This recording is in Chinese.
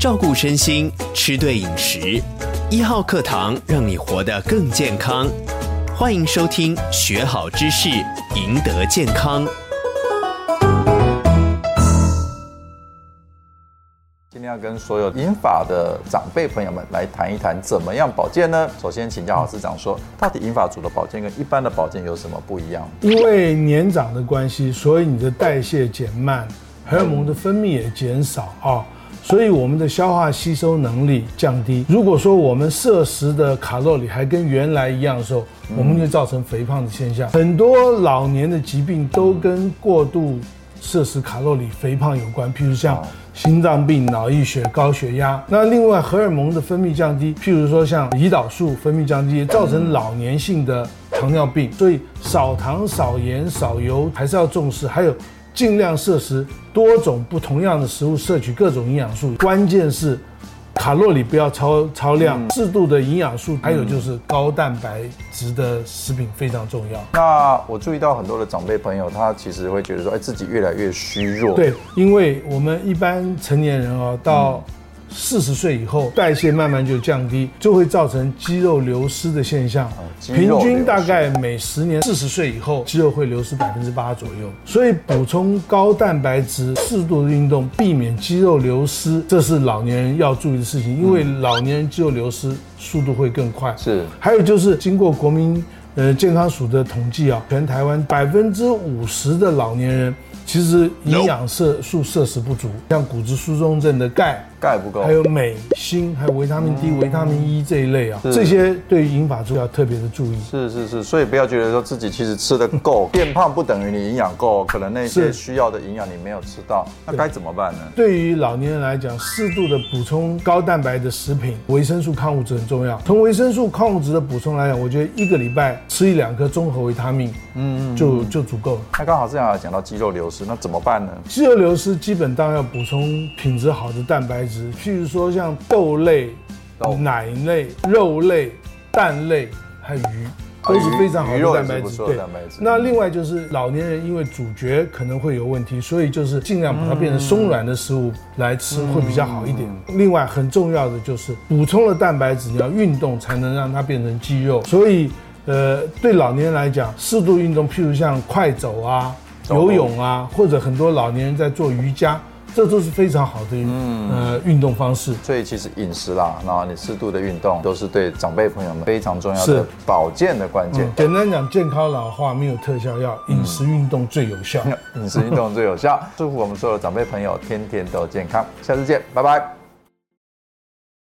照顾身心，吃对饮食。一号课堂让你活得更健康。欢迎收听，学好知识，赢得健康。今天要跟所有银发的长辈朋友们来谈一谈，怎么样保健呢？首先请教郝市长说，到底银发族的保健跟一般的保健有什么不一样？因为年长的关系，所以你的代谢减慢，荷尔蒙的分泌也减少啊、哦，所以我们的消化吸收能力降低。如果说我们摄食的卡路里还跟原来一样的时候，我们就造成肥胖的现象。很多老年的疾病都跟过度摄食卡路里、肥胖有关，譬如像。心脏病、脑溢血、高血压，那另外荷尔蒙的分泌降低，譬如说像胰岛素分泌降低，也造成老年性的糖尿病。所以少糖、少盐、少油还是要重视，还有尽量摄食多种不同样的食物，摄取各种营养素，关键是。卡路里不要超超量，适度的营养素，还有就是高蛋白质的食品非常重要。那我注意到很多的长辈朋友，他其实会觉得说，哎，自己越来越虚弱。对，因为我们一般成年人哦，到。四十岁以后，代谢慢慢就降低，就会造成肌肉流失的现象。平均大概每十年，四十岁以后，肌肉会流失百分之八左右。所以补充高蛋白质，适度的运动，避免肌肉流失，这是老年人要注意的事情。因为老年人肌肉流失速度会更快。是。还有就是经过国民呃健康署的统计啊，全台湾百分之五十的老年人。其实营养摄素摄食不足，像骨质疏松症的钙，钙不够，还有镁、锌，还有维他命 D、维他命 E 这一类啊，这些对于银发族要特别的注意。是是是，所以不要觉得说自己其实吃的够，变胖不等于你营养够，可能那些需要的营养你没有吃到，那该怎么办呢？对于老年人来讲，适度的补充高蛋白的食品，维生素、矿物质很重要。从维生素、矿物质的补充来讲，我觉得一个礼拜吃一两颗综合维他命，嗯，就就足够了。那刚好这样讲到肌肉流失。那怎么办呢？肌肉流失基本当然要补充品质好的蛋白质，譬如说像豆类、奶类、肉类、蛋类，还有鱼，都是非常好的蛋白质。对，那另外就是老年人因为咀嚼可能会有问题，所以就是尽量把它变成松软的食物来吃会比较好一点。另外很重要的就是补充了蛋白质，你要运动才能让它变成肌肉。所以呃，对老年人来讲，适度运动，譬如像快走啊。游泳啊，或者很多老年人在做瑜伽，这都是非常好的嗯呃运动方式。所以其实饮食啦，然后你适度的运动，都是对长辈朋友们非常重要的保健的关键。简单讲，健康老化没有特效药，饮食运动最有效。饮食运动最有效。祝福我们所有的长辈朋友天天都健康。下次见，拜拜。